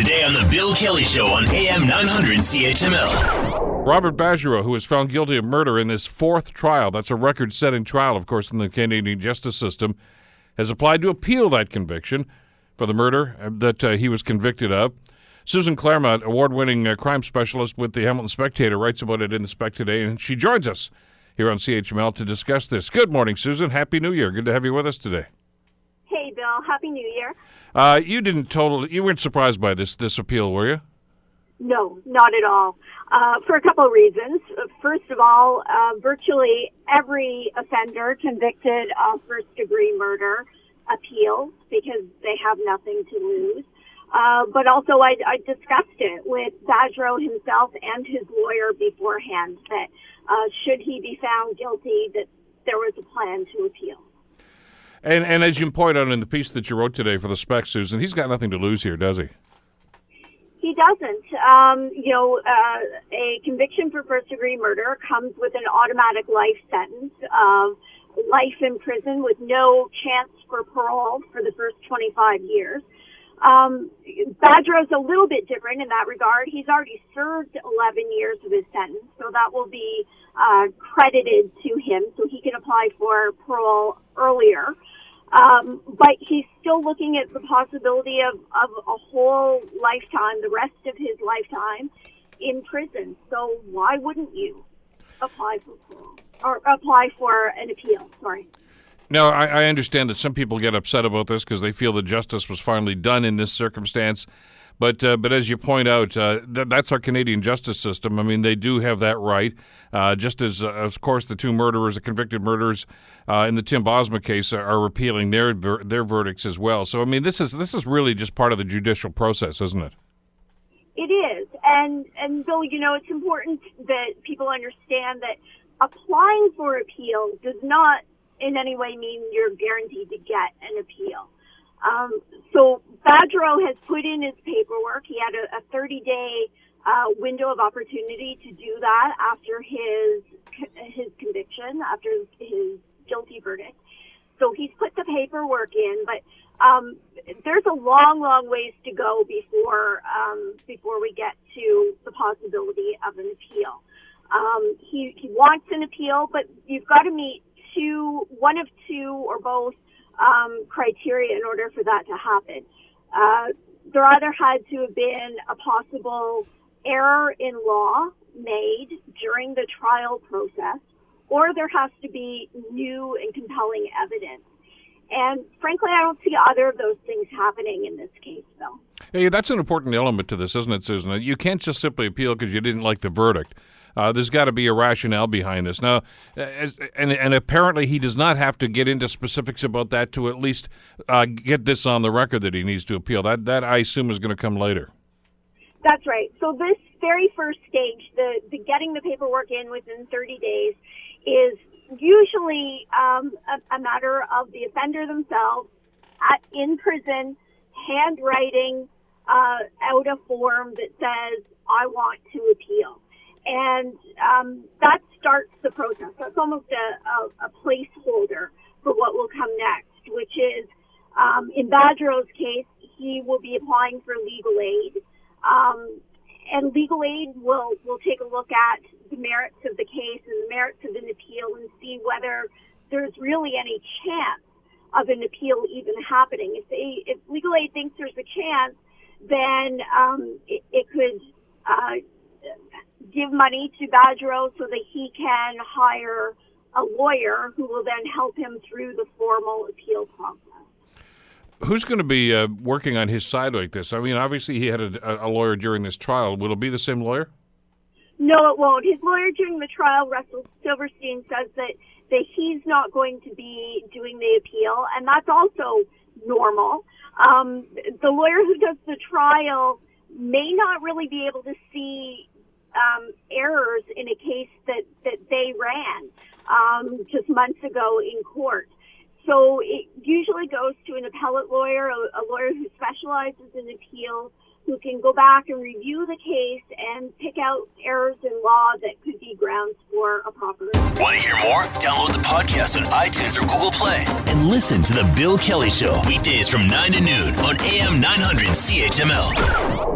Today on The Bill Kelly Show on AM 900 CHML. Robert Badgerow, who was found guilty of murder in this fourth trial, that's a record setting trial, of course, in the Canadian justice system, has applied to appeal that conviction for the murder that uh, he was convicted of. Susan Clairmont, award winning uh, crime specialist with the Hamilton Spectator, writes about it in the Spec today, and she joins us here on CHML to discuss this. Good morning, Susan. Happy New Year. Good to have you with us today. Hey, Bill. Happy New Year. Uh, you didn't totally, you weren't surprised by this this appeal, were you? No, not at all. Uh, for a couple of reasons. First of all, uh, virtually every offender convicted of first degree murder appeals because they have nothing to lose. Uh, but also, I, I discussed it with Badgerow himself and his lawyer beforehand that uh, should he be found guilty, that there was a plan to appeal. And and as you point out in the piece that you wrote today for the Spec, Susan, he's got nothing to lose here, does he? He doesn't. Um, you know, uh, a conviction for first degree murder comes with an automatic life sentence of life in prison with no chance for parole for the first 25 years. Um, Badger is a little bit different in that regard. He's already served 11 years of his sentence, so that will be uh, credited to him, so he can apply for parole earlier. Um, but he's still looking at the possibility of, of a whole lifetime, the rest of his lifetime in prison. So why wouldn't you apply for parole or apply for an appeal? Sorry. Now, I, I understand that some people get upset about this because they feel that justice was finally done in this circumstance. But uh, but as you point out, uh, th- that's our Canadian justice system. I mean, they do have that right. Uh, just as, uh, of course, the two murderers, the convicted murderers uh, in the Tim Bosma case, are, are appealing their ver- their verdicts as well. So I mean, this is this is really just part of the judicial process, isn't it? It is, and and Bill, you know, it's important that people understand that applying for appeal does not in any way mean you're guaranteed to get an appeal. Um, so Badgerow has put in his paperwork. He had a, a 30 day uh, window of opportunity to do that after his his conviction, after his guilty verdict. So he's put the paperwork in, but um, there's a long, long ways to go before um, before we get to the possibility of an appeal. Um, he he wants an appeal, but you've got to meet two, one of two or both um, criteria in order for that to happen. Uh, there either had to have been a possible error in law made during the trial process, or there has to be new and compelling evidence. And frankly, I don't see either of those things happening in this case, though. Hey, that's an important element to this, isn't it, Susan? You can't just simply appeal because you didn't like the verdict. Uh, there's got to be a rationale behind this. Now, as, and, and apparently he does not have to get into specifics about that to at least uh, get this on the record that he needs to appeal. That, that I assume, is going to come later. That's right. So this very first stage, the, the getting the paperwork in within 30 days, is usually um, a, a matter of the offender themselves at, in prison handwriting uh, out a form that says, I want to appeal and um, that starts the process. It's almost a, a, a, placeholder for what will come next, which is um, in Badgerow's case, he will be applying for legal aid, um, and legal aid will will take a look at the merits of the case and the merits of an appeal and see whether there's really any chance of an appeal even happening. If they if legal aid thinks there's a chance, then um, it, it could. Uh, give money to Badgerow so that he can hire a lawyer who will then help him through the formal appeal process. Who's going to be uh, working on his side like this? I mean, obviously he had a, a, lawyer during this trial. Will it be the same lawyer? No, it won't. His lawyer during the trial, Russell Silverstein, says that that he's not going to be doing the appeal, and that's also normal. Um, the lawyer who does the trial may not really be able to see um, errors in a case that, that they ran um, just months ago in court. So it usually goes to an appellate lawyer, a, a lawyer who specializes in appeals, who can go back and review the case and pick out errors in law that could be grounds for a proper. Want to hear more? Download the podcast on iTunes or Google Play and listen to The Bill Kelly Show weekdays from 9 to noon on AM 900 CHML.